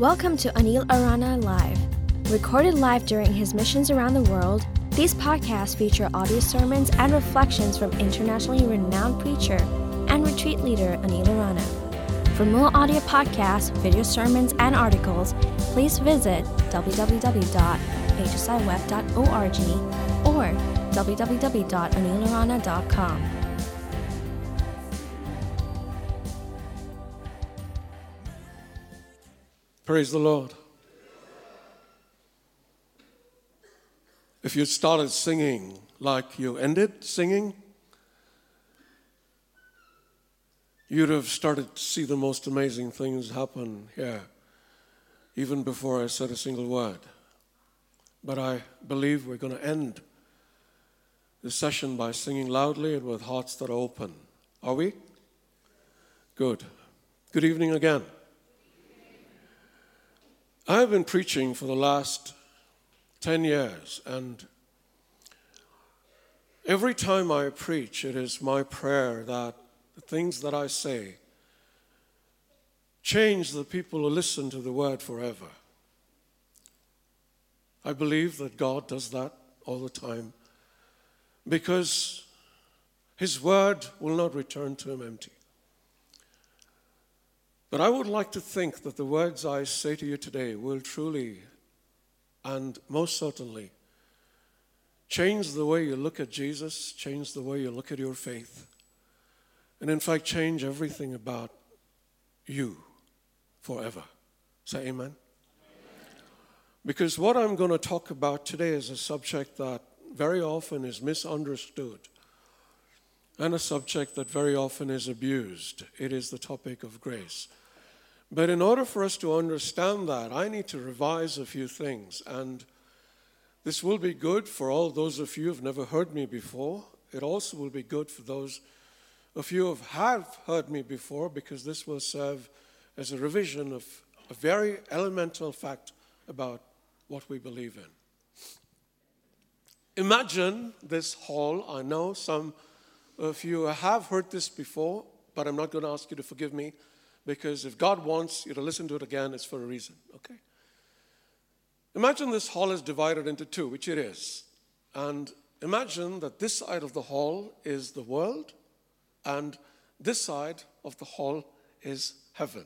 Welcome to Anil Arana Live. Recorded live during his missions around the world, these podcasts feature audio sermons and reflections from internationally renowned preacher and retreat leader Anil Arana. For more audio podcasts, video sermons, and articles, please visit www.hsiweb.org or www.anilarana.com. Praise the Lord. If you started singing like you ended singing, you'd have started to see the most amazing things happen here, even before I said a single word. But I believe we're going to end the session by singing loudly and with hearts that are open. Are we? Good. Good evening again. I've been preaching for the last 10 years, and every time I preach, it is my prayer that the things that I say change the people who listen to the word forever. I believe that God does that all the time because His word will not return to Him empty. But I would like to think that the words I say to you today will truly and most certainly change the way you look at Jesus, change the way you look at your faith, and in fact, change everything about you forever. Say amen. Because what I'm going to talk about today is a subject that very often is misunderstood and a subject that very often is abused. It is the topic of grace. But in order for us to understand that, I need to revise a few things. And this will be good for all those of you who have never heard me before. It also will be good for those of you who have heard me before, because this will serve as a revision of a very elemental fact about what we believe in. Imagine this hall. I know some of you have heard this before, but I'm not going to ask you to forgive me because if God wants you to listen to it again, it's for a reason, okay? Imagine this hall is divided into two, which it is. And imagine that this side of the hall is the world, and this side of the hall is heaven.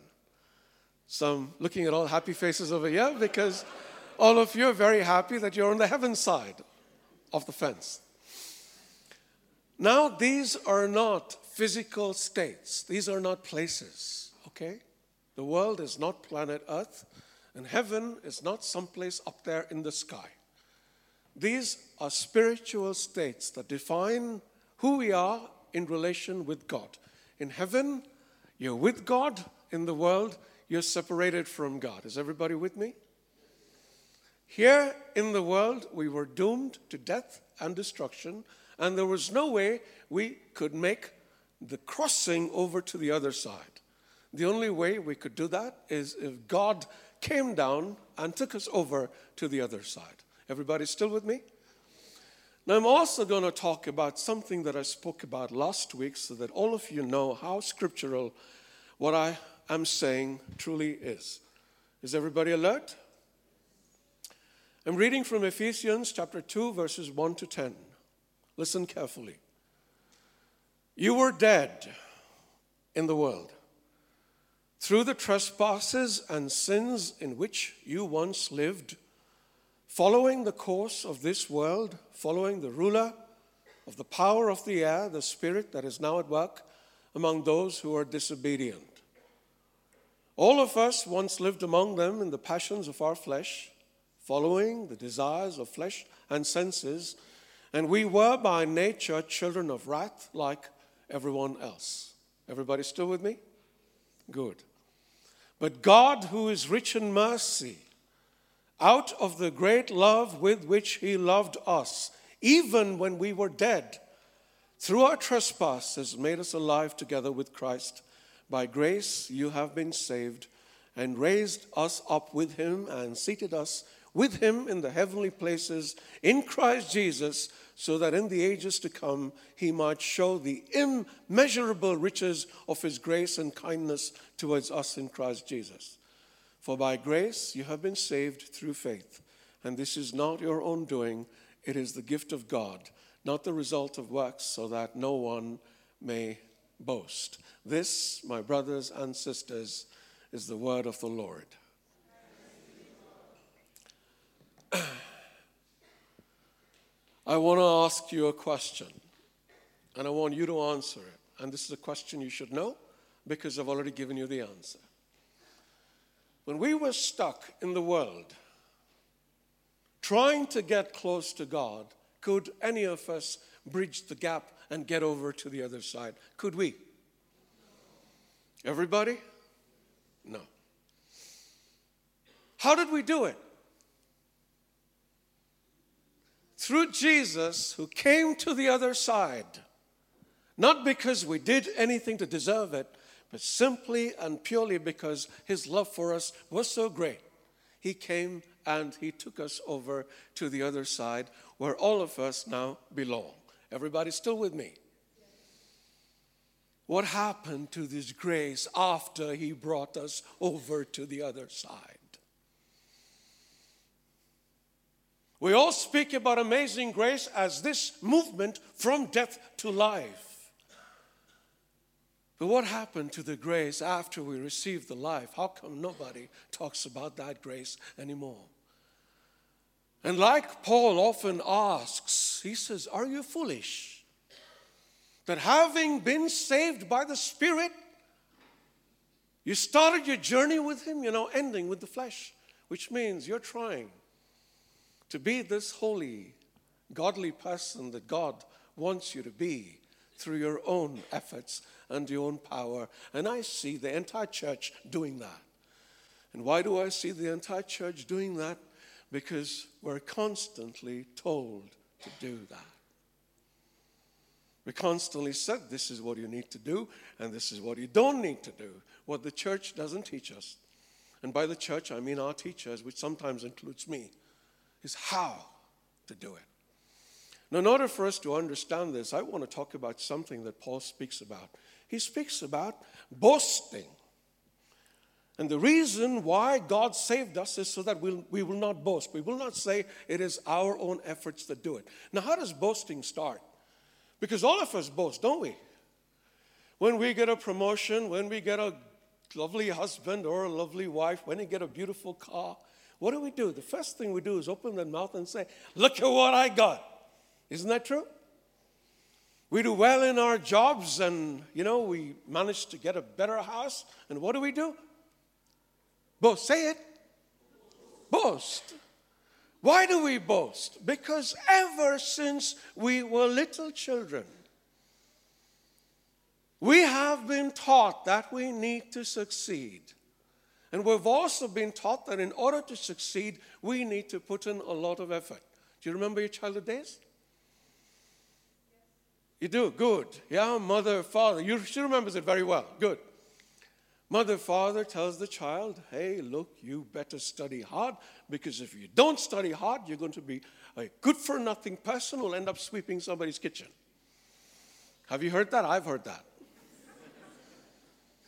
So I'm looking at all happy faces over here because all of you are very happy that you're on the heaven side of the fence. Now, these are not physical states, these are not places okay? The world is not planet Earth, and heaven is not someplace up there in the sky. These are spiritual states that define who we are in relation with God. In heaven, you're with God. In the world, you're separated from God. Is everybody with me? Here in the world, we were doomed to death and destruction, and there was no way we could make the crossing over to the other side. The only way we could do that is if God came down and took us over to the other side. Everybody still with me? Now, I'm also going to talk about something that I spoke about last week so that all of you know how scriptural what I am saying truly is. Is everybody alert? I'm reading from Ephesians chapter 2, verses 1 to 10. Listen carefully. You were dead in the world through the trespasses and sins in which you once lived, following the course of this world, following the ruler of the power of the air, the spirit that is now at work among those who are disobedient. All of us once lived among them in the passions of our flesh, following the desires of flesh and senses, and we were by nature children of wrath like everyone else. Everybody still with me? Good. But God, who is rich in mercy, out of the great love with which He loved us, even when we were dead, through our trespasses, has made us alive together with Christ. By grace you have been saved, and raised us up with Him, and seated us with Him in the heavenly places in Christ Jesus so that in the ages to come he might show the immeasurable riches of his grace and kindness towards us in Christ Jesus. For by grace you have been saved through faith, and this is not your own doing, it is the gift of God, not the result of works, so that no one may boast. This, my brothers and sisters, is the word of the Lord. I want to ask you a question, and I want you to answer it. And this is a question you should know because I've already given you the answer. When we were stuck in the world, trying to get close to God, could any of us bridge the gap and get over to the other side? Could we? Everybody? No. How did we do it? Through Jesus, who came to the other side, not because we did anything to deserve it, but simply and purely because his love for us was so great. He came and he took us over to the other side where all of us now belong. Everybody still with me? What happened to this grace after he brought us over to the other side? We all speak about amazing grace as this movement from death to life. But what happened to the grace after we received the life? How come nobody talks about that grace anymore? And like Paul often asks, he says, Are you foolish? That having been saved by the Spirit, you started your journey with Him, you know, ending with the flesh, which means you're trying to be this holy, godly person that God wants you to be through your own efforts and your own power. And I see the entire church doing that. And why do I see the entire church doing that? Because we're constantly told to do that. We constantly said this is what you need to do and this is what you don't need to do. What the church doesn't teach us, and by the church I mean our teachers, which sometimes includes me, is how to do it. Now, in order for us to understand this, I want to talk about something that Paul speaks about. He speaks about boasting. And the reason why God saved us is so that we'll, we will not boast. We will not say it is our own efforts that do it. Now, how does boasting start? Because all of us boast, don't we? When we get a promotion, when we get a lovely husband or a lovely wife, when we get a beautiful car, what do we do? The first thing we do is open the mouth and say, Look at what I got. Isn't that true? We do well in our jobs and, you know, we manage to get a better house. And what do we do? Boast. Say it. Boast. Why do we boast? Because ever since we were little children, we have been taught that we need to succeed. And we've also been taught that in order to succeed, we need to put in a lot of effort. Do you remember your childhood days? You do? Good. Yeah, mother, father. You, she remembers it very well. Good. Mother, father tells the child, hey, look, you better study hard because if you don't study hard, you're going to be a good for nothing person who'll end up sweeping somebody's kitchen. Have you heard that? I've heard that.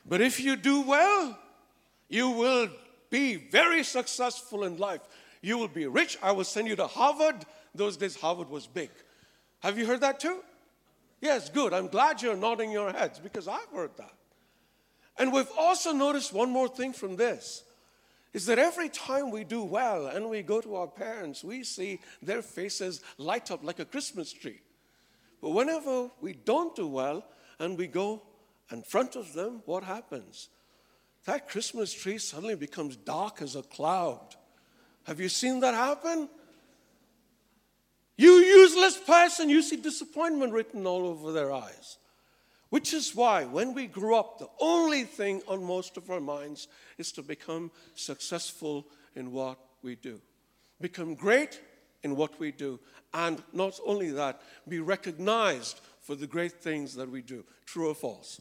But if you do well, you will be very successful in life. You will be rich. I will send you to Harvard. Those days, Harvard was big. Have you heard that too? Yes, good. I'm glad you're nodding your heads because I've heard that. And we've also noticed one more thing from this is that every time we do well and we go to our parents, we see their faces light up like a Christmas tree. But whenever we don't do well and we go in front of them, what happens? That Christmas tree suddenly becomes dark as a cloud. Have you seen that happen? You useless person, you see disappointment written all over their eyes. Which is why, when we grow up, the only thing on most of our minds is to become successful in what we do, become great in what we do, and not only that, be recognized for the great things that we do. True or false?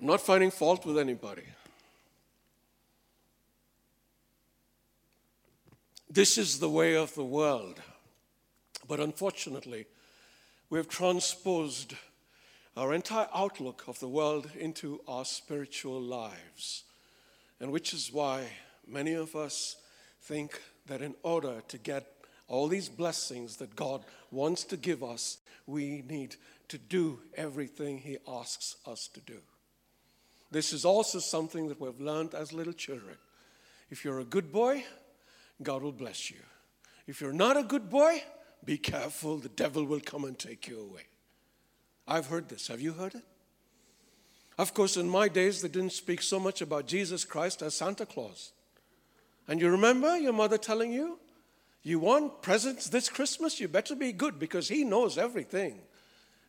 I'm not finding fault with anybody. This is the way of the world. But unfortunately, we have transposed our entire outlook of the world into our spiritual lives. And which is why many of us think that in order to get all these blessings that God wants to give us, we need to do everything He asks us to do. This is also something that we've learned as little children. If you're a good boy, God will bless you. If you're not a good boy, be careful, the devil will come and take you away. I've heard this. Have you heard it? Of course, in my days, they didn't speak so much about Jesus Christ as Santa Claus. And you remember your mother telling you, you want presents this Christmas? You better be good because he knows everything.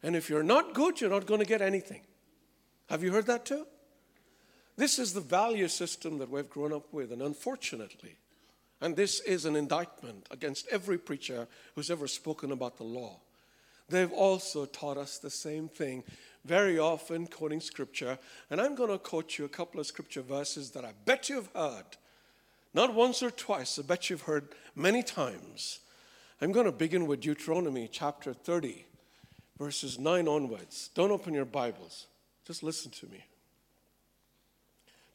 And if you're not good, you're not going to get anything. Have you heard that too? This is the value system that we've grown up with, and unfortunately, and this is an indictment against every preacher who's ever spoken about the law. They've also taught us the same thing, very often quoting scripture. And I'm going to quote you a couple of scripture verses that I bet you've heard. Not once or twice, I bet you've heard many times. I'm going to begin with Deuteronomy chapter 30, verses 9 onwards. Don't open your Bibles, just listen to me.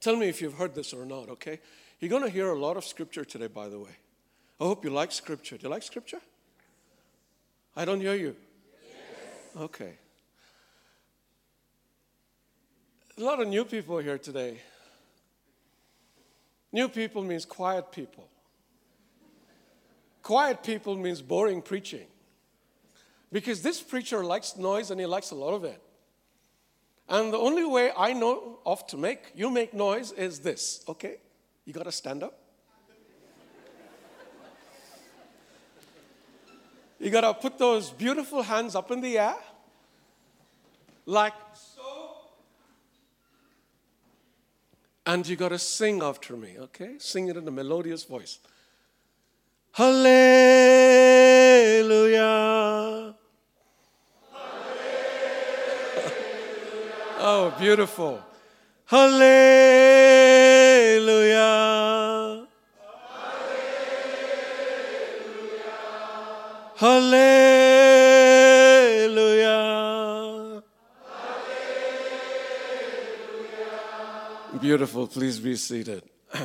Tell me if you've heard this or not, okay? You're going to hear a lot of scripture today, by the way. I hope you like scripture. Do you like scripture? I don't hear you. Yes. Okay. A lot of new people here today. New people means quiet people. Quiet people means boring preaching. Because this preacher likes noise and he likes a lot of it. And the only way I know of to make you make noise is this, okay? You got to stand up. You got to put those beautiful hands up in the air, like so. And you got to sing after me, okay? Sing it in a melodious voice. Hallelujah. Beautiful. Hallelujah. Hallelujah. Hallelujah. Beautiful. Please be seated.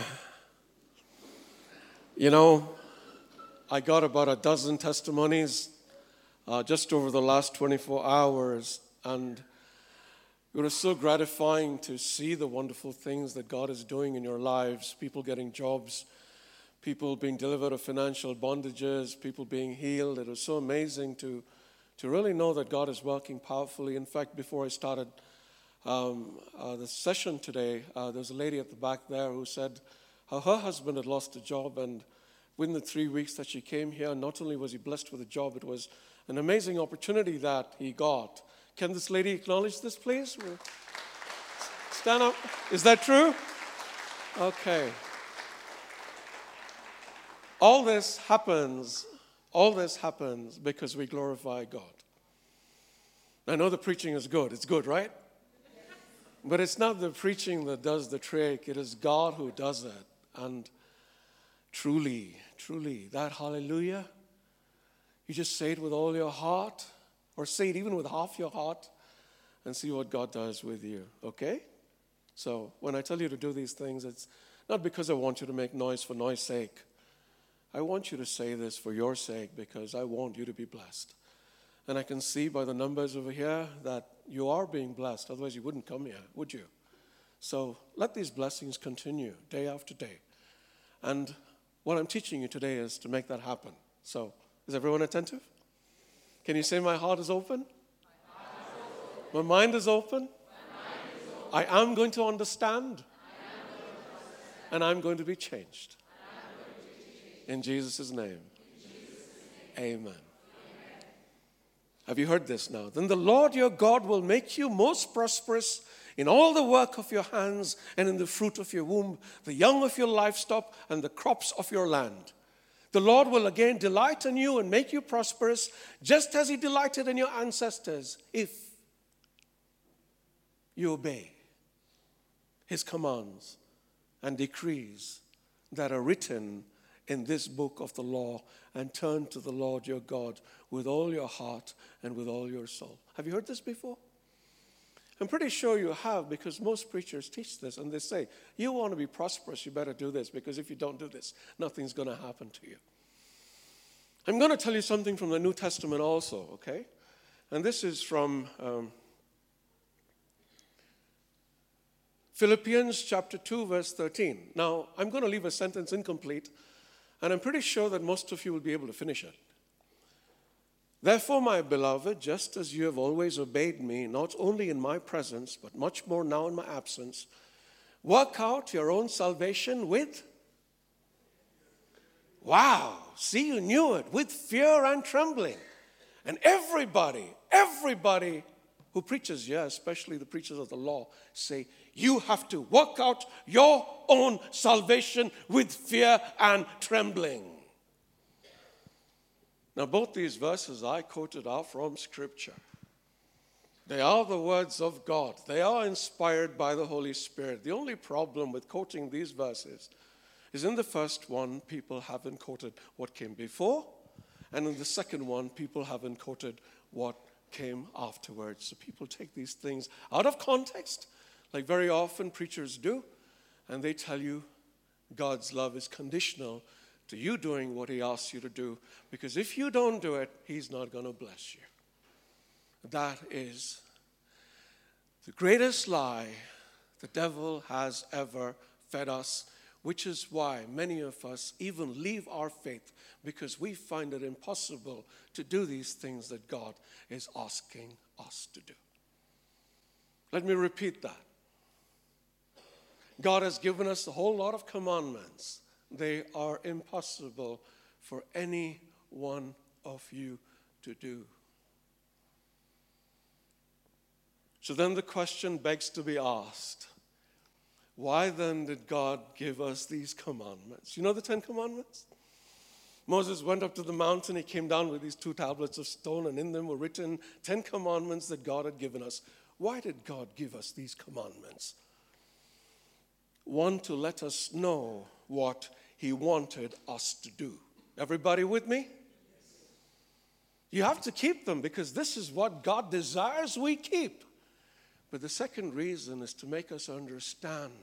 you know, I got about a dozen testimonies uh, just over the last 24 hours, and it is so gratifying to see the wonderful things that God is doing in your lives people getting jobs, people being delivered of financial bondages, people being healed. It was so amazing to, to really know that God is working powerfully. In fact, before I started um, uh, the session today, uh, there was a lady at the back there who said how her husband had lost a job, and within the three weeks that she came here, not only was he blessed with a job, it was an amazing opportunity that he got can this lady acknowledge this, please? Stand up. Is that true? Okay. All this happens, all this happens because we glorify God. I know the preaching is good. It's good, right? But it's not the preaching that does the trick, it is God who does it. And truly, truly, that hallelujah, you just say it with all your heart or say it even with half your heart and see what God does with you, okay? So when I tell you to do these things, it's not because I want you to make noise for noise sake. I want you to say this for your sake because I want you to be blessed. And I can see by the numbers over here that you are being blessed. Otherwise, you wouldn't come here, would you? So let these blessings continue day after day. And what I'm teaching you today is to make that happen. So, is everyone attentive? Can you say, My heart is open? My, mind is open. I am going to understand. And I'm going to be changed. In Jesus' name. Amen. Have you heard this now? Then the Lord your God will make you most prosperous in all the work of your hands and in the fruit of your womb, the young of your livestock, and the crops of your land. The Lord will again delight in you and make you prosperous, just as He delighted in your ancestors, if you obey His commands and decrees that are written in this book of the law and turn to the Lord your God with all your heart and with all your soul. Have you heard this before? I'm pretty sure you have because most preachers teach this and they say, You want to be prosperous, you better do this because if you don't do this, nothing's going to happen to you. I'm going to tell you something from the New Testament also, okay? And this is from um, Philippians chapter 2, verse 13. Now, I'm going to leave a sentence incomplete, and I'm pretty sure that most of you will be able to finish it. Therefore, my beloved, just as you have always obeyed me, not only in my presence, but much more now in my absence, work out your own salvation with. Wow, see, you knew it, with fear and trembling. And everybody, everybody who preaches here, especially the preachers of the law, say, you have to work out your own salvation with fear and trembling. Now, both these verses I quoted are from Scripture. They are the words of God. They are inspired by the Holy Spirit. The only problem with quoting these verses is in the first one, people haven't quoted what came before, and in the second one, people haven't quoted what came afterwards. So people take these things out of context, like very often preachers do, and they tell you God's love is conditional to you doing what He asks you to do. Because if you don't do it, He's not going to bless you. That is the greatest lie the devil has ever fed us, which is why many of us even leave our faith because we find it impossible to do these things that God is asking us to do. Let me repeat that. God has given us a whole lot of commandments they are impossible for any one of you to do. So then the question begs to be asked why then did God give us these commandments? You know the Ten Commandments? Moses went up to the mountain, he came down with these two tablets of stone, and in them were written Ten Commandments that God had given us. Why did God give us these commandments? One, to let us know what he wanted us to do. Everybody with me? You have to keep them because this is what God desires we keep. But the second reason is to make us understand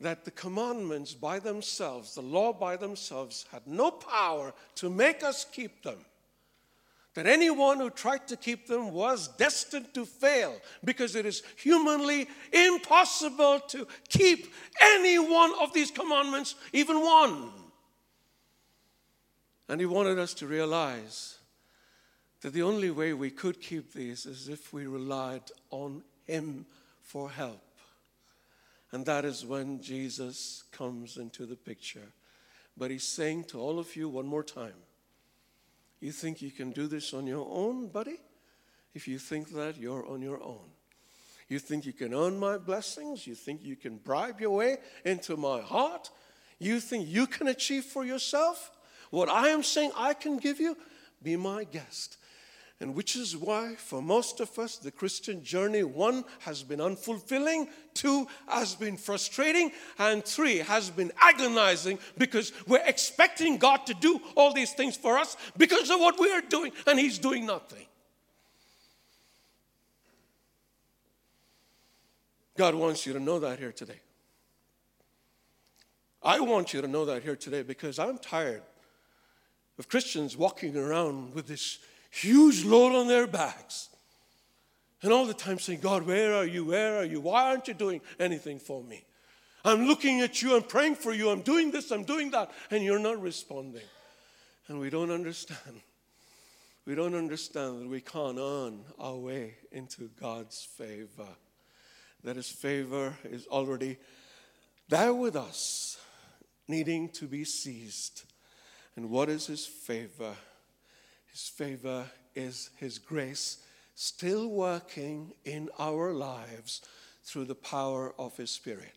that the commandments by themselves, the law by themselves, had no power to make us keep them that anyone who tried to keep them was destined to fail because it is humanly impossible to keep any one of these commandments, even one. And he wanted us to realize that the only way we could keep these is if we relied on him for help. And that is when Jesus comes into the picture. But he's saying to all of you one more time you think you can do this on your own, buddy? If you think that, you're on your own. You think you can earn my blessings? You think you can bribe your way into my heart? You think you can achieve for yourself what I am saying I can give you? Be my guest. And which is why, for most of us, the Christian journey one has been unfulfilling, two has been frustrating, and three has been agonizing because we're expecting God to do all these things for us because of what we are doing, and He's doing nothing. God wants you to know that here today. I want you to know that here today because I'm tired of Christians walking around with this huge load on their backs. And all the time saying, God, where are you? Where are you? Why aren't you doing anything for me? I'm looking at you, I'm praying for you, I'm doing this, I'm doing that, and you're not responding. And we don't understand. We don't understand that we can't earn our way into God's favor. That His favor is already there with us, needing to be seized. And what is His favor? His favor is His grace still working in our lives through the power of His Spirit.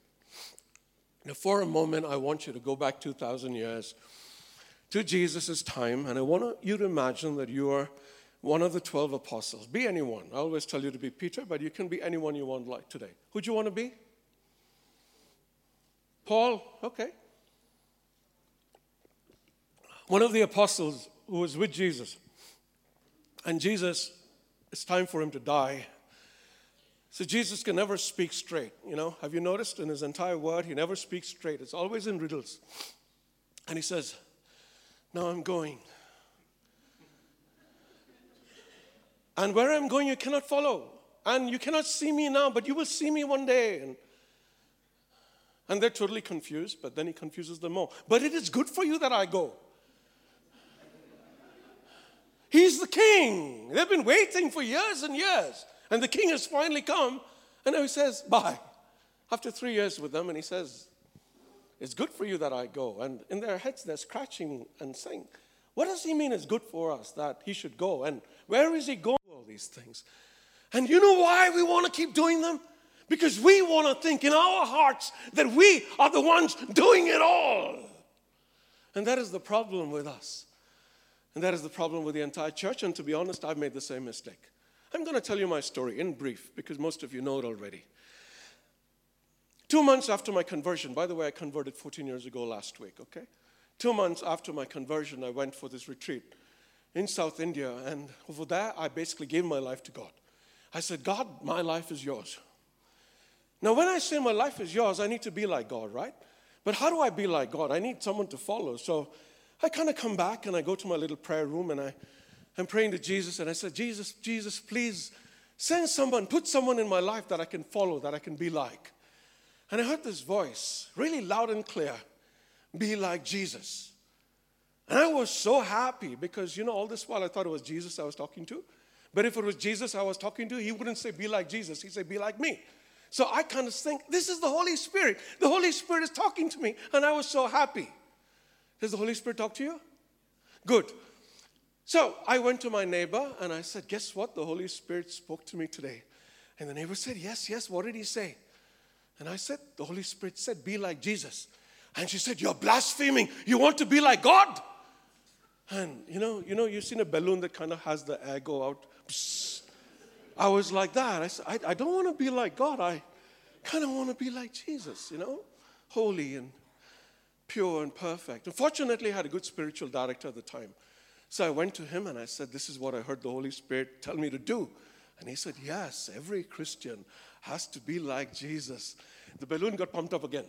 Now, for a moment, I want you to go back 2,000 years to Jesus' time, and I want you to imagine that you are one of the 12 apostles. Be anyone. I always tell you to be Peter, but you can be anyone you want like today. Who'd you want to be? Paul? Okay. One of the apostles who was with Jesus. And Jesus, it's time for him to die. So Jesus can never speak straight. You know, have you noticed in his entire word, he never speaks straight. It's always in riddles. And he says, Now I'm going. And where I'm going, you cannot follow. And you cannot see me now, but you will see me one day. And, and they're totally confused, but then he confuses them more. But it is good for you that I go. He's the king. They've been waiting for years and years. And the king has finally come. And now he says, Bye. After three years with them, and he says, It's good for you that I go. And in their heads, they're scratching and saying, What does he mean it's good for us that he should go? And where is he going? All these things. And you know why we want to keep doing them? Because we want to think in our hearts that we are the ones doing it all. And that is the problem with us. And that is the problem with the entire church. And to be honest, I've made the same mistake. I'm going to tell you my story in brief because most of you know it already. Two months after my conversion, by the way, I converted 14 years ago last week, okay? Two months after my conversion, I went for this retreat in South India. And over there, I basically gave my life to God. I said, God, my life is yours. Now, when I say my life is yours, I need to be like God, right? But how do I be like God? I need someone to follow. So I kind of come back and I go to my little prayer room and I, I'm praying to Jesus and I said, Jesus, Jesus, please send someone, put someone in my life that I can follow, that I can be like. And I heard this voice, really loud and clear be like Jesus. And I was so happy because, you know, all this while I thought it was Jesus I was talking to. But if it was Jesus I was talking to, he wouldn't say, be like Jesus. He'd say, be like me. So I kind of think, this is the Holy Spirit. The Holy Spirit is talking to me. And I was so happy. Does the Holy Spirit talk to you? Good. So I went to my neighbor and I said, Guess what? The Holy Spirit spoke to me today. And the neighbor said, Yes, yes. What did he say? And I said, The Holy Spirit said, Be like Jesus. And she said, You're blaspheming. You want to be like God? And you know, you know, you've seen a balloon that kind of has the air go out. Psst. I was like that. I said, I, I don't want to be like God. I kind of want to be like Jesus, you know, holy and pure and perfect. Unfortunately, I had a good spiritual director at the time. So I went to him and I said, This is what I heard the Holy Spirit tell me to do. And he said, Yes, every Christian has to be like Jesus. The balloon got pumped up again.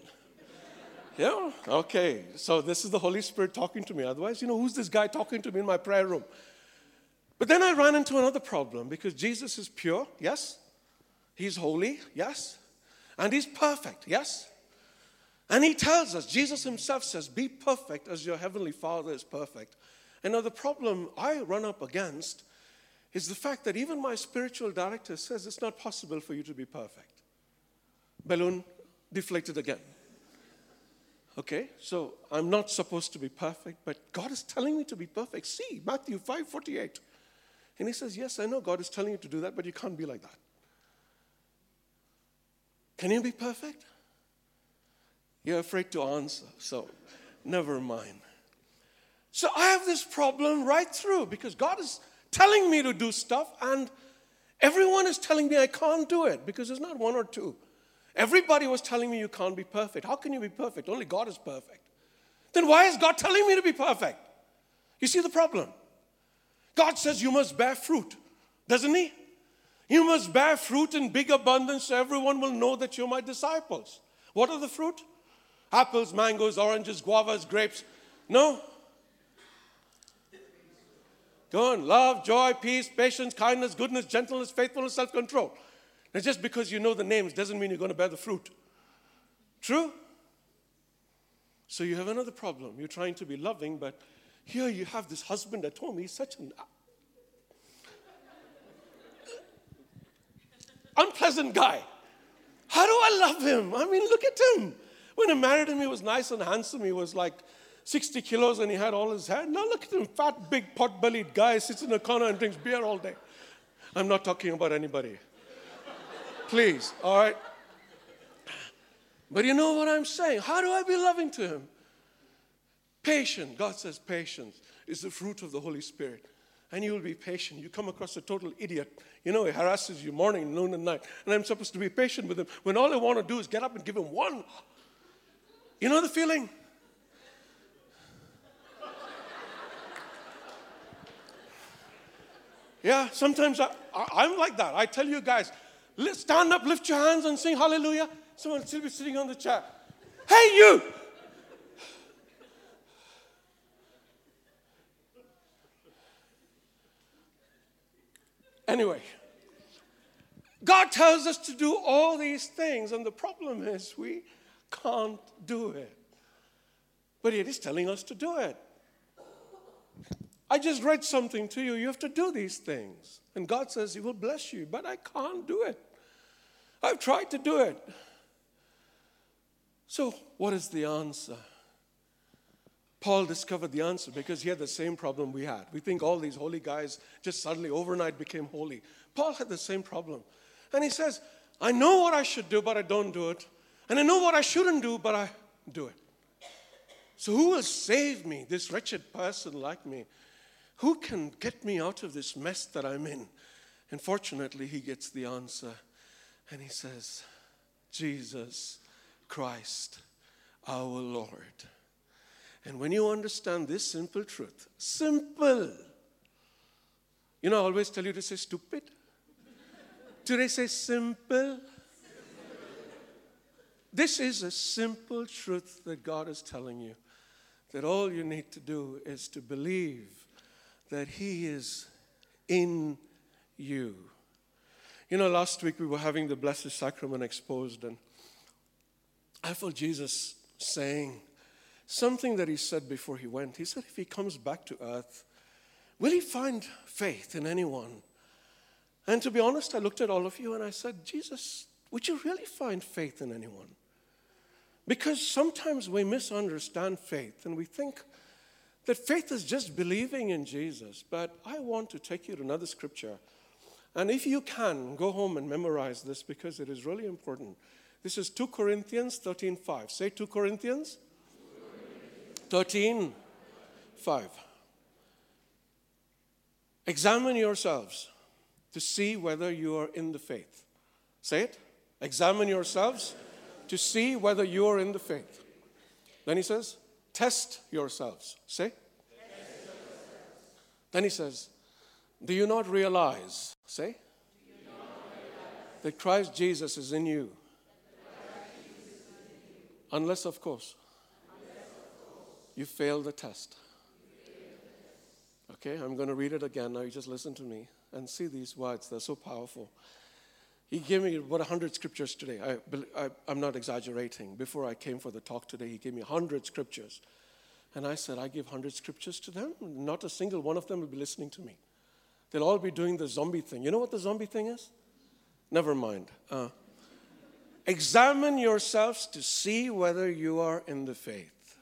yeah? Okay. So this is the Holy Spirit talking to me. Otherwise, you know, who's this guy talking to me in my prayer room? But then I ran into another problem because Jesus is pure, yes. He's holy, yes. And he's perfect, yes. And he tells us, Jesus himself says, Be perfect as your heavenly Father is perfect. And now the problem I run up against is the fact that even my spiritual director says it's not possible for you to be perfect. Balloon deflated again. Okay, so I'm not supposed to be perfect, but God is telling me to be perfect. See, Matthew 5 48. And he says, Yes, I know God is telling you to do that, but you can't be like that. Can you be perfect? You're afraid to answer, so never mind. So I have this problem right through because God is telling me to do stuff, and everyone is telling me I can't do it because there's not one or two. Everybody was telling me you can't be perfect. How can you be perfect? Only God is perfect. Then why is God telling me to be perfect? You see the problem? God says you must bear fruit, doesn't He? You must bear fruit in big abundance so everyone will know that you're my disciples. What are the fruit? Apples, mangoes, oranges, guavas, grapes. No. Go on. Love, joy, peace, patience, kindness, goodness, gentleness, faithfulness, self control. Now, just because you know the names doesn't mean you're going to bear the fruit. True? So you have another problem. You're trying to be loving, but here you have this husband at home. He's such an unpleasant guy. How do I love him? I mean, look at him. When I married him, he was nice and handsome. He was like 60 kilos and he had all his hair. Now look at him, fat, big, pot bellied guy, sits in a corner and drinks beer all day. I'm not talking about anybody. Please, all right? But you know what I'm saying? How do I be loving to him? Patient. God says patience is the fruit of the Holy Spirit. And you will be patient. You come across a total idiot. You know, he harasses you morning, noon, and night. And I'm supposed to be patient with him when all I want to do is get up and give him one you know the feeling? Yeah, sometimes I, I, am like that. I tell you guys, stand up, lift your hands, and sing hallelujah. Someone will still be sitting on the chair. Hey, you! Anyway, God tells us to do all these things, and the problem is we can't do it. But He is telling us to do it. I just read something to you. You have to do these things. And God says He will bless you, but I can't do it. I've tried to do it. So, what is the answer? Paul discovered the answer because he had the same problem we had. We think all these holy guys just suddenly overnight became holy. Paul had the same problem. And he says, I know what I should do, but I don't do it. And I know what I shouldn't do, but I do it. So, who will save me, this wretched person like me? Who can get me out of this mess that I'm in? And fortunately, he gets the answer. And he says, Jesus Christ, our Lord. And when you understand this simple truth, simple. You know, I always tell you to say stupid. Today, say simple? This is a simple truth that God is telling you that all you need to do is to believe that He is in you. You know, last week we were having the Blessed Sacrament exposed, and I felt Jesus saying something that He said before He went. He said, If He comes back to earth, will He find faith in anyone? And to be honest, I looked at all of you and I said, Jesus, would you really find faith in anyone? Because sometimes we misunderstand faith and we think that faith is just believing in Jesus. But I want to take you to another scripture. And if you can, go home and memorize this because it is really important. This is 2 Corinthians 13 5. Say 2 Corinthians 13 5. Examine yourselves to see whether you are in the faith. Say it. Examine yourselves to see whether you are in the faith. Then he says, Test yourselves. Say? Then he says, Do you not realize, say, that Christ Jesus is in you? Unless, of course, you fail the test. Okay, I'm going to read it again. Now you just listen to me and see these words. They're so powerful. He gave me about 100 scriptures today. I, I'm not exaggerating. Before I came for the talk today, he gave me 100 scriptures. And I said, I give 100 scriptures to them. Not a single one of them will be listening to me. They'll all be doing the zombie thing. You know what the zombie thing is? Never mind. Uh, examine yourselves to see whether you are in the faith.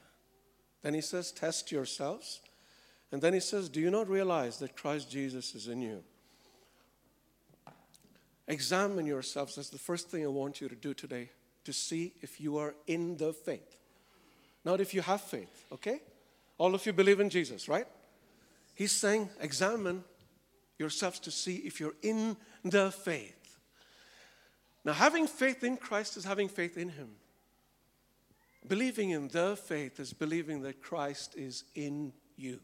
Then he says, Test yourselves. And then he says, Do you not realize that Christ Jesus is in you? Examine yourselves. That's the first thing I want you to do today to see if you are in the faith. Not if you have faith, okay? All of you believe in Jesus, right? He's saying, examine yourselves to see if you're in the faith. Now, having faith in Christ is having faith in Him. Believing in the faith is believing that Christ is in you.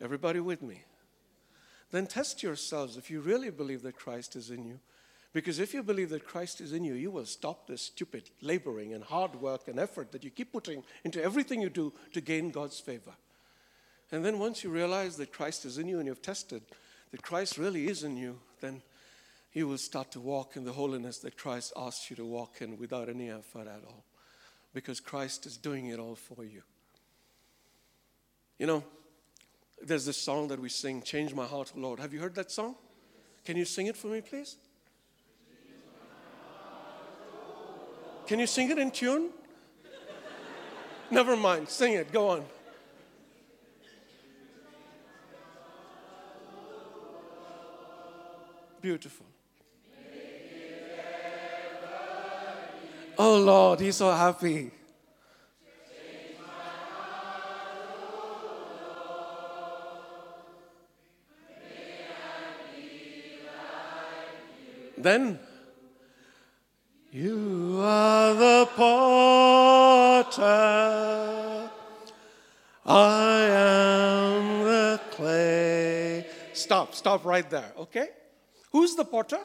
Everybody with me? Then test yourselves if you really believe that Christ is in you. Because if you believe that Christ is in you, you will stop this stupid laboring and hard work and effort that you keep putting into everything you do to gain God's favor. And then once you realize that Christ is in you and you've tested that Christ really is in you, then you will start to walk in the holiness that Christ asks you to walk in without any effort at all. Because Christ is doing it all for you. You know, there's this song that we sing, Change My Heart, Lord. Have you heard that song? Can you sing it for me, please? Can you sing it in tune? Never mind, sing it, go on. Beautiful. Oh Lord, he's so happy. Then, you are the potter, I am the clay. Stop, stop right there, okay? Who's the potter?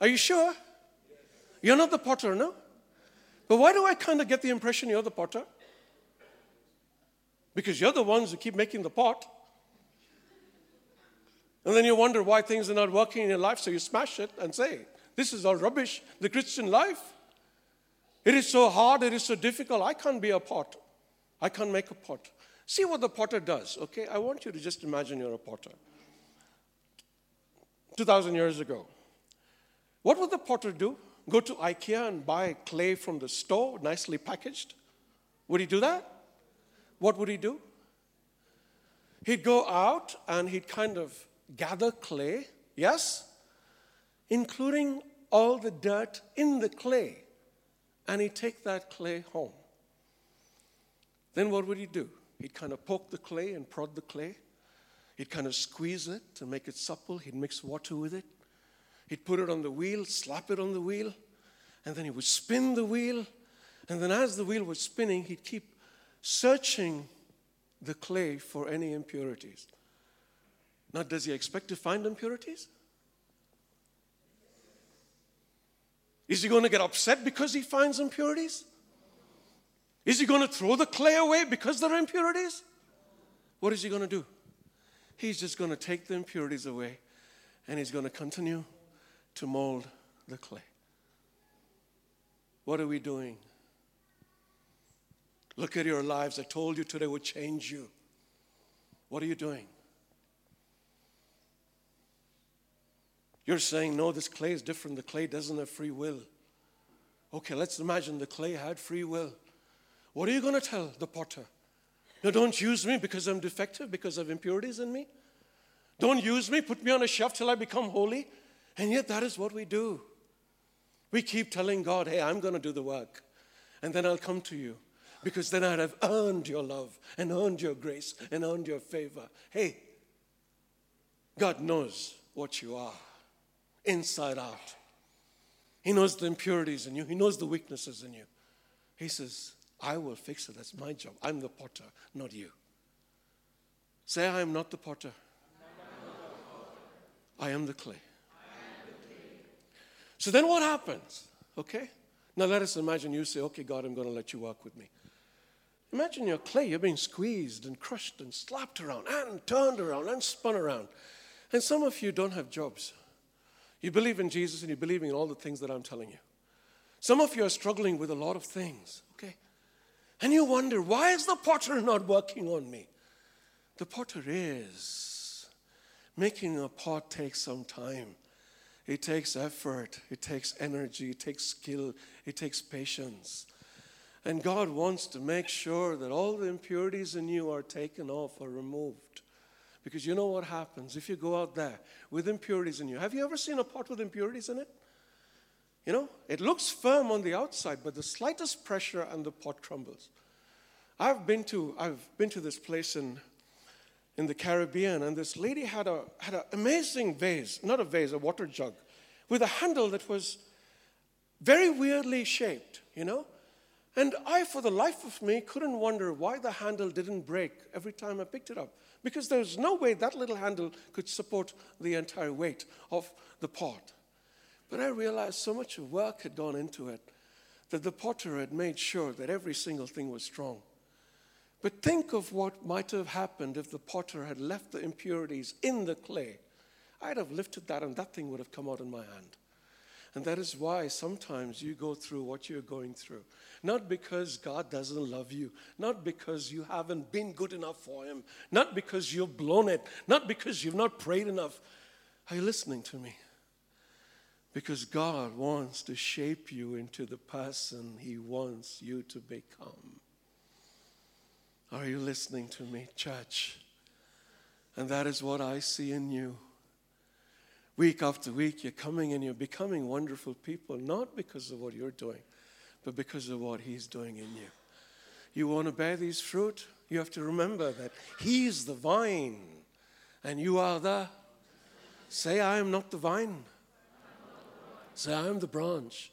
Are you sure? You're not the potter, no? But why do I kind of get the impression you're the potter? Because you're the ones who keep making the pot. And then you wonder why things are not working in your life, so you smash it and say, This is all rubbish, the Christian life. It is so hard, it is so difficult. I can't be a pot. I can't make a pot. See what the potter does, okay? I want you to just imagine you're a potter. 2,000 years ago. What would the potter do? Go to IKEA and buy clay from the store, nicely packaged? Would he do that? What would he do? He'd go out and he'd kind of gather clay, yes, including all the dirt in the clay, and he'd take that clay home. Then what would he do? He'd kind of poke the clay and prod the clay. He'd kind of squeeze it to make it supple. He'd mix water with it. He'd put it on the wheel, slap it on the wheel, and then he would spin the wheel. And then as the wheel was spinning, he'd keep searching the clay for any impurities. Now, does he expect to find impurities? Is he going to get upset because he finds impurities? Is he going to throw the clay away because there are impurities? What is he going to do? He's just going to take the impurities away and he's going to continue to mold the clay. What are we doing? Look at your lives. I told you today would change you. What are you doing? You're saying, no, this clay is different. The clay doesn't have free will. Okay, let's imagine the clay had free will. What are you going to tell the potter? No, don't use me because I'm defective, because of impurities in me. Don't use me, put me on a shelf till I become holy. And yet, that is what we do. We keep telling God, hey, I'm going to do the work, and then I'll come to you because then I'd have earned your love and earned your grace and earned your favor. Hey, God knows what you are inside out. He knows the impurities in you, He knows the weaknesses in you. He says, I will fix it. That's my job. I'm the potter, not you. Say, I am not the potter. I am the clay. So then what happens? Okay? Now let us imagine you say, okay, God, I'm going to let you work with me. Imagine your clay, you're being squeezed and crushed and slapped around and turned around and spun around. And some of you don't have jobs. You believe in Jesus and you're believing in all the things that I'm telling you. Some of you are struggling with a lot of things, okay? And you wonder, why is the potter not working on me? The potter is. Making a pot takes some time. It takes effort, it takes energy, it takes skill, it takes patience. And God wants to make sure that all the impurities in you are taken off or removed. Because you know what happens if you go out there with impurities in you. Have you ever seen a pot with impurities in it? You know, it looks firm on the outside, but the slightest pressure and the pot crumbles. I've been to, I've been to this place in, in the Caribbean, and this lady had, a, had an amazing vase, not a vase, a water jug, with a handle that was very weirdly shaped, you know? And I, for the life of me, couldn't wonder why the handle didn't break every time I picked it up. Because there's no way that little handle could support the entire weight of the pot. But I realized so much work had gone into it that the potter had made sure that every single thing was strong. But think of what might have happened if the potter had left the impurities in the clay. I'd have lifted that and that thing would have come out in my hand. And that is why sometimes you go through what you're going through. Not because God doesn't love you, not because you haven't been good enough for Him, not because you've blown it, not because you've not prayed enough. Are you listening to me? Because God wants to shape you into the person He wants you to become. Are you listening to me, church? And that is what I see in you. Week after week, you're coming and you're becoming wonderful people, not because of what you're doing, but because of what He's doing in you. You want to bear these fruit? You have to remember that He's the vine and you are the. Say, I am not the vine. Say, I am the branch.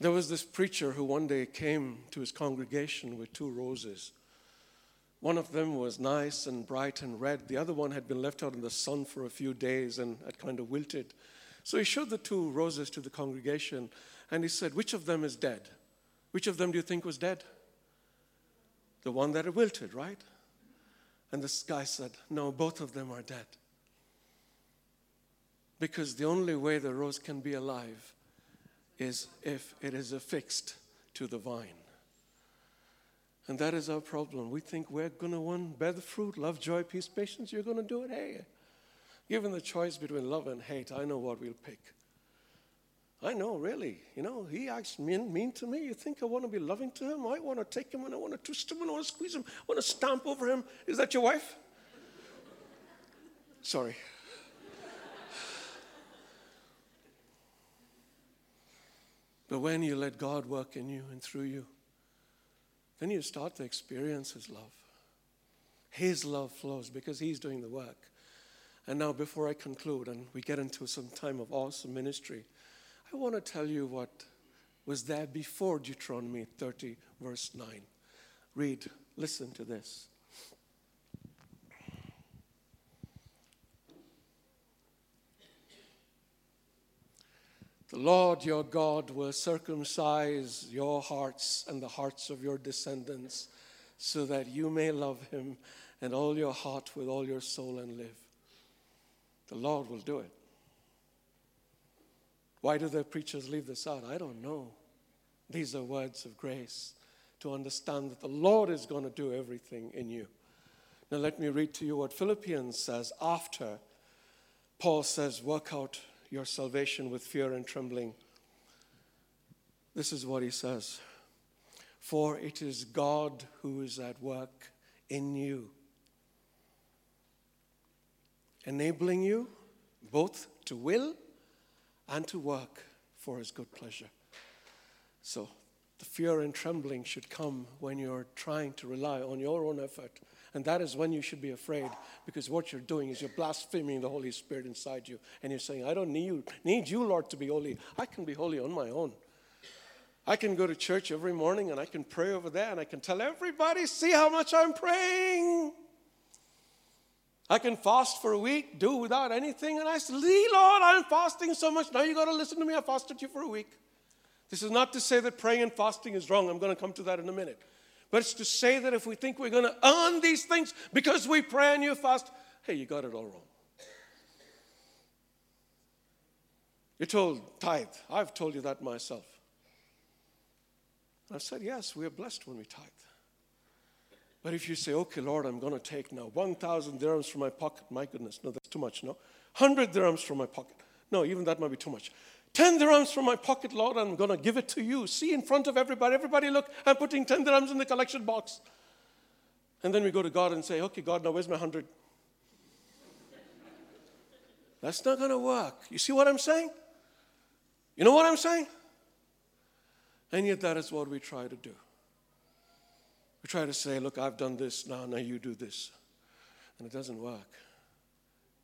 There was this preacher who one day came to his congregation with two roses. One of them was nice and bright and red. The other one had been left out in the sun for a few days and had kind of wilted. So he showed the two roses to the congregation and he said, Which of them is dead? Which of them do you think was dead? The one that had wilted, right? And this guy said, No, both of them are dead. Because the only way the rose can be alive is if it is affixed to the vine. And that is our problem. We think we're going to one bear the fruit, love, joy, peace, patience. You're going to do it. Hey, given the choice between love and hate, I know what we'll pick. I know, really. You know, he acts mean, mean to me. You think I want to be loving to him? I want to take him and I want to twist him and I want to squeeze him. I want to stamp over him. Is that your wife? Sorry. but when you let God work in you and through you, then you start to experience His love. His love flows because He's doing the work. And now, before I conclude and we get into some time of awesome ministry, I want to tell you what was there before Deuteronomy 30, verse 9. Read, listen to this. The Lord your God will circumcise your hearts and the hearts of your descendants so that you may love him and all your heart with all your soul and live. The Lord will do it. Why do the preachers leave this out? I don't know. These are words of grace to understand that the Lord is going to do everything in you. Now, let me read to you what Philippians says after Paul says, Work out your salvation with fear and trembling. This is what he says For it is God who is at work in you, enabling you both to will and to work for his good pleasure. So, the fear and trembling should come when you're trying to rely on your own effort. And that is when you should be afraid because what you're doing is you're blaspheming the Holy Spirit inside you. And you're saying, I don't need you, need you, Lord, to be holy. I can be holy on my own. I can go to church every morning and I can pray over there and I can tell everybody, see how much I'm praying. I can fast for a week, do without anything, and I say, Lord, I'm fasting so much. Now you got to listen to me. I fasted you for a week. This is not to say that praying and fasting is wrong. I'm going to come to that in a minute. But it's to say that if we think we're going to earn these things because we pray and you fast, hey, you got it all wrong. You're told tithe. I've told you that myself. And I've said, yes, we are blessed when we tithe. But if you say, okay, Lord, I'm going to take now 1,000 dirhams from my pocket, my goodness, no, that's too much, no? 100 dirhams from my pocket. No, even that might be too much. 10 dirhams from my pocket, Lord, I'm going to give it to you. See in front of everybody, everybody look, I'm putting 10 dirhams in the collection box. And then we go to God and say, okay, God, now where's my 100? That's not going to work. You see what I'm saying? You know what I'm saying? And yet, that is what we try to do. We try to say, look, I've done this, now, now you do this. And it doesn't work.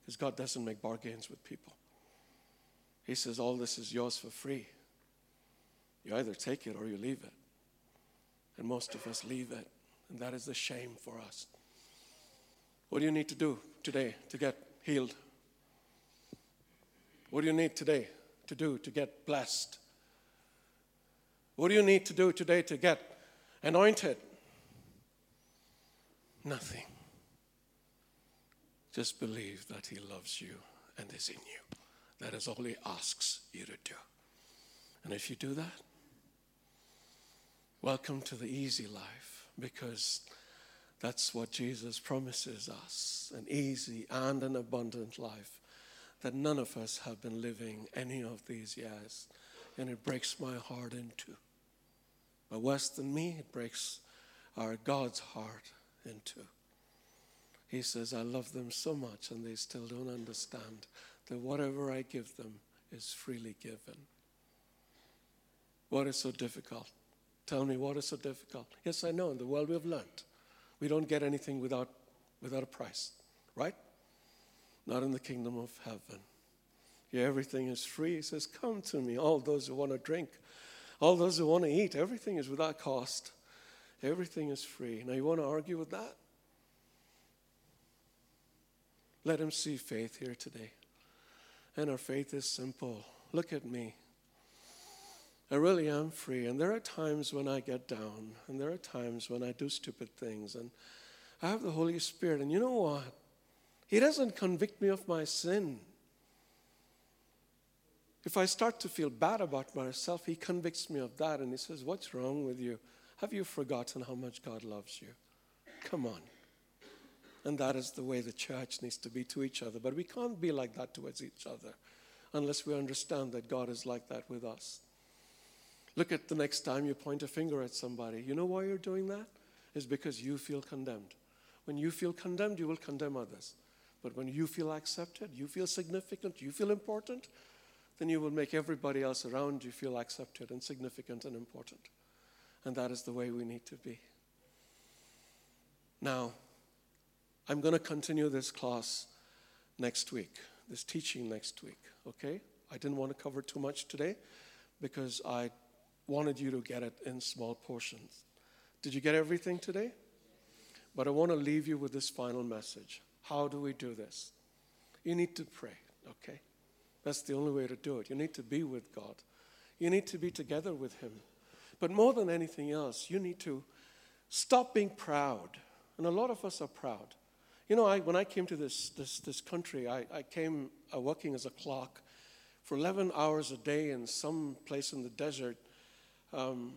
Because God doesn't make bargains with people. He says, all this is yours for free. You either take it or you leave it. And most of us leave it. And that is the shame for us. What do you need to do today to get healed? What do you need today to do to get blessed? What do you need to do today to get anointed? Nothing. Just believe that He loves you and is in you. That is all He asks you to do. And if you do that, welcome to the easy life because that's what Jesus promises us an easy and an abundant life that none of us have been living any of these years. And it breaks my heart in two. But worse than me, it breaks our God's heart into. He says, I love them so much and they still don't understand that whatever I give them is freely given. What is so difficult? Tell me what is so difficult. Yes, I know. In the world we have learned. We don't get anything without, without a price, right? Not in the kingdom of heaven. Yeah, everything is free. He says, Come to me, all those who want to drink, all those who want to eat. Everything is without cost. Everything is free. Now, you want to argue with that? Let him see faith here today. And our faith is simple. Look at me. I really am free. And there are times when I get down, and there are times when I do stupid things. And I have the Holy Spirit. And you know what? He doesn't convict me of my sin. If I start to feel bad about myself, He convicts me of that. And He says, What's wrong with you? Have you forgotten how much God loves you? Come on. And that is the way the church needs to be to each other. But we can't be like that towards each other unless we understand that God is like that with us. Look at the next time you point a finger at somebody. You know why you're doing that? It's because you feel condemned. When you feel condemned, you will condemn others. But when you feel accepted, you feel significant, you feel important, then you will make everybody else around you feel accepted and significant and important. And that is the way we need to be. Now, I'm going to continue this class next week, this teaching next week, okay? I didn't want to cover too much today because I wanted you to get it in small portions. Did you get everything today? But I want to leave you with this final message. How do we do this? You need to pray, okay? That's the only way to do it. You need to be with God, you need to be together with Him. But more than anything else, you need to stop being proud. And a lot of us are proud. You know, I, when I came to this, this, this country, I, I came uh, working as a clock for 11 hours a day in some place in the desert. Um,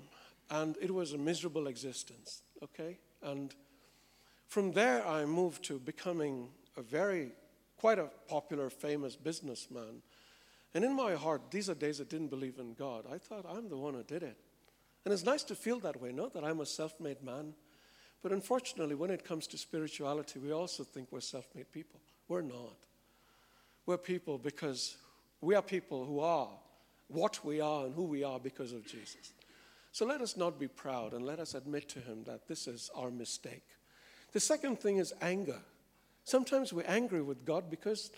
and it was a miserable existence, okay? And from there, I moved to becoming a very, quite a popular, famous businessman. And in my heart, these are days I didn't believe in God. I thought, I'm the one who did it. And it's nice to feel that way, not that I'm a self made man. But unfortunately, when it comes to spirituality, we also think we're self made people. We're not. We're people because we are people who are what we are and who we are because of Jesus. So let us not be proud and let us admit to Him that this is our mistake. The second thing is anger. Sometimes we're angry with God because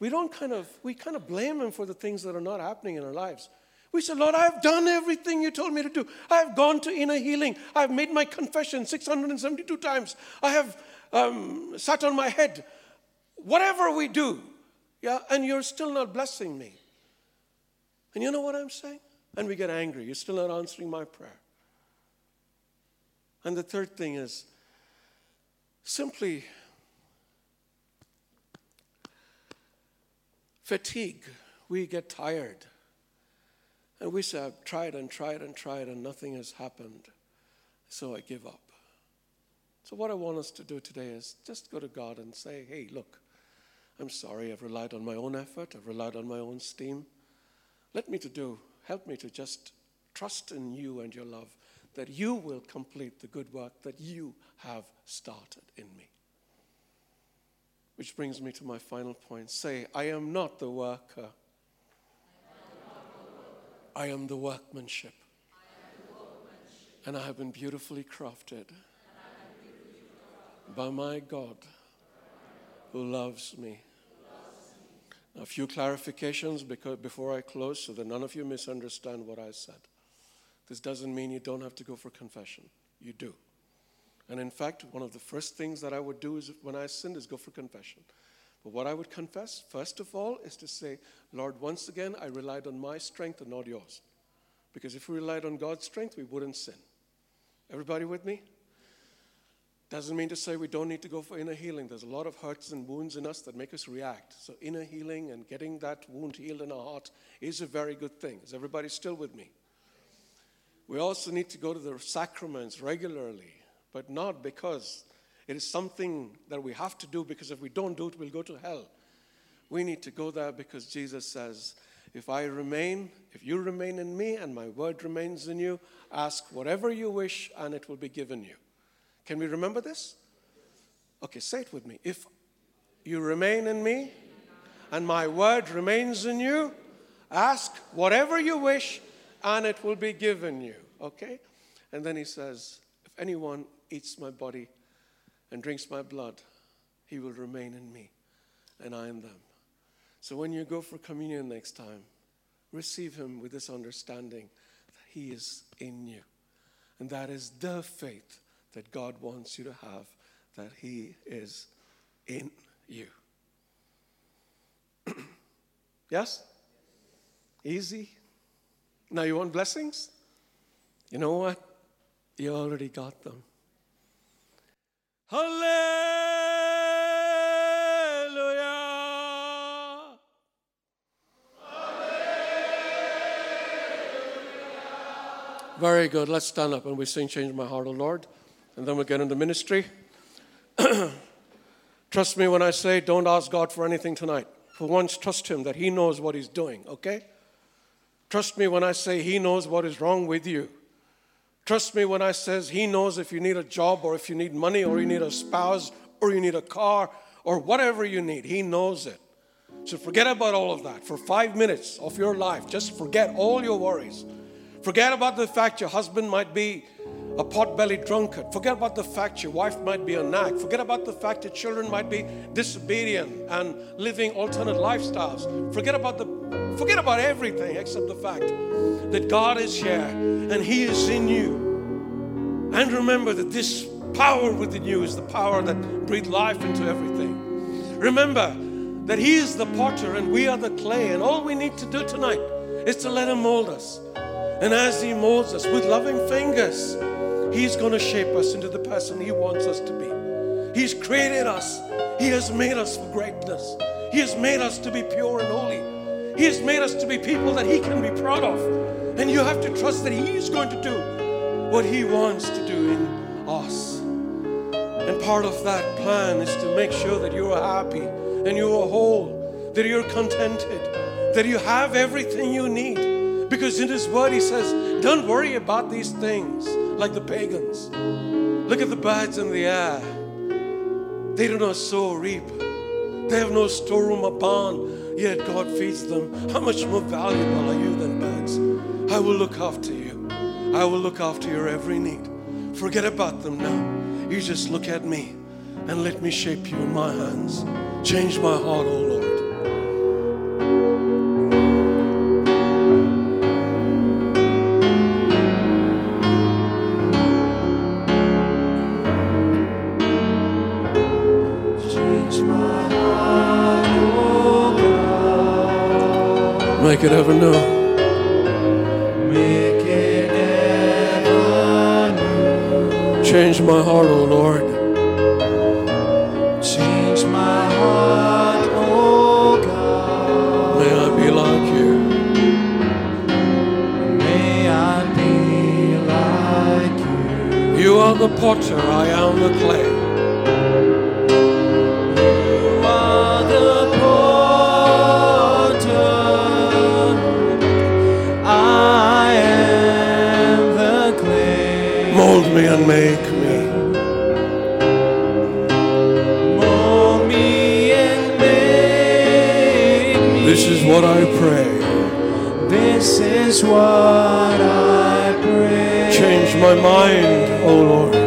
we don't kind of, we kind of blame Him for the things that are not happening in our lives. We said, Lord, I've done everything you told me to do. I've gone to inner healing. I've made my confession 672 times. I have um, sat on my head. Whatever we do, yeah, and you're still not blessing me. And you know what I'm saying? And we get angry. You're still not answering my prayer. And the third thing is simply fatigue. We get tired. And we say, I've tried and tried and tried and nothing has happened. So I give up. So, what I want us to do today is just go to God and say, hey, look, I'm sorry, I've relied on my own effort, I've relied on my own steam. Let me to do, help me to just trust in you and your love that you will complete the good work that you have started in me. Which brings me to my final point. Say, I am not the worker I am the workmanship. And I have been beautifully crafted by my God who loves me. A few clarifications because before I close so that none of you misunderstand what I said. This doesn't mean you don't have to go for confession. You do. And in fact, one of the first things that I would do is when I sinned is go for confession. But what I would confess, first of all, is to say, Lord, once again, I relied on my strength and not yours. Because if we relied on God's strength, we wouldn't sin. Everybody with me? Doesn't mean to say we don't need to go for inner healing. There's a lot of hurts and wounds in us that make us react. So, inner healing and getting that wound healed in our heart is a very good thing. Is everybody still with me? We also need to go to the sacraments regularly, but not because it is something that we have to do because if we don't do it, we'll go to hell. We need to go there because Jesus says, If I remain, if you remain in me and my word remains in you, ask whatever you wish and it will be given you. Can we remember this? Okay, say it with me. If you remain in me and my word remains in you, ask whatever you wish and it will be given you. Okay? And then he says, If anyone eats my body and drinks my blood, he will remain in me, and I in them. So when you go for communion next time, receive him with this understanding that he is in you. And that is the faith that God wants you to have, that he is in you. Yes? Easy? Now you want blessings? You know what? You already got them. Hallelujah. Very good. Let's stand up and we sing Change My Heart, O Lord. And then we'll get into ministry. trust me when I say don't ask God for anything tonight. For once, trust Him that He knows what He's doing, okay? Trust me when I say He knows what is wrong with you. Trust me when I says He knows if you need a job or if you need money or you need a spouse or you need a car or whatever you need. He knows it. So forget about all of that. For five minutes of your life, just forget all your worries. Forget about the fact your husband might be a pot-bellied drunkard. Forget about the fact your wife might be a nag. Forget about the fact your children might be disobedient and living alternate lifestyles. Forget about the forget about everything except the fact that God is here and He is in you. And remember that this power within you is the power that breathed life into everything. Remember that He is the potter and we are the clay, and all we need to do tonight is to let Him mold us. And as He molds us with loving fingers, He's going to shape us into the person He wants us to be. He's created us, He has made us for greatness. He has made us to be pure and holy. He has made us to be people that He can be proud of. And you have to trust that He is going to do what He wants to do in us. And part of that plan is to make sure that you are happy and you are whole, that you're contented, that you have everything you need. Because in His Word, He says, Don't worry about these things like the pagans. Look at the birds in the air. They do not sow or reap, they have no storeroom or barn, yet God feeds them. How much more valuable are you than birds? I will look after you, I will look after your every need. Forget about them now. You just look at me and let me shape you in my hands. Change my heart, oh Lord. Make it ever new. Make it ever new. Change my heart, oh Lord. Change my heart, oh God. May I be like you. May I be like you. You are the potter, I am the clay. What I pray. This is what I pray. Change my mind, oh Lord.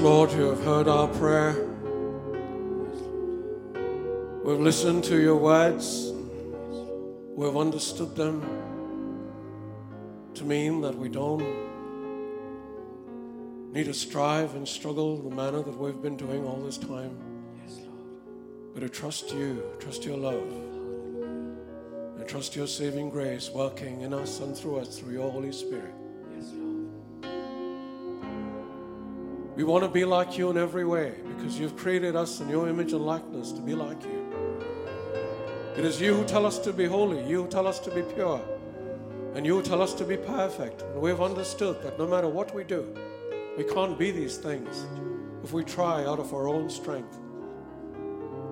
Lord, you have heard our prayer. We've listened to your words. We've understood them to mean that we don't need to strive and struggle the manner that we've been doing all this time. But to trust you, trust your love, and trust your saving grace working in us and through us through your Holy Spirit. We want to be like you in every way because you've created us in your image and likeness to be like you. It is you who tell us to be holy, you who tell us to be pure, and you who tell us to be perfect. And we've understood that no matter what we do, we can't be these things if we try out of our own strength.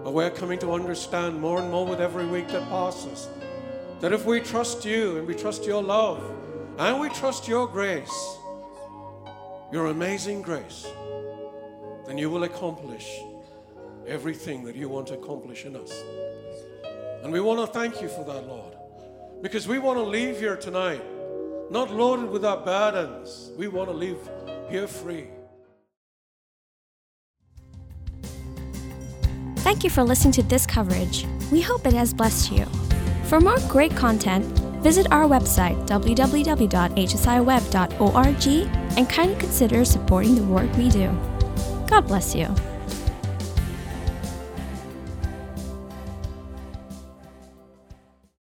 But we're coming to understand more and more with every week that passes that if we trust you and we trust your love and we trust your grace, your amazing grace, then you will accomplish everything that you want to accomplish in us. And we want to thank you for that, Lord. Because we want to leave here tonight not loaded with our burdens. We want to leave here free. Thank you for listening to this coverage. We hope it has blessed you. For more great content, visit our website www.hsiweb.org and kindly consider supporting the work we do. God bless you.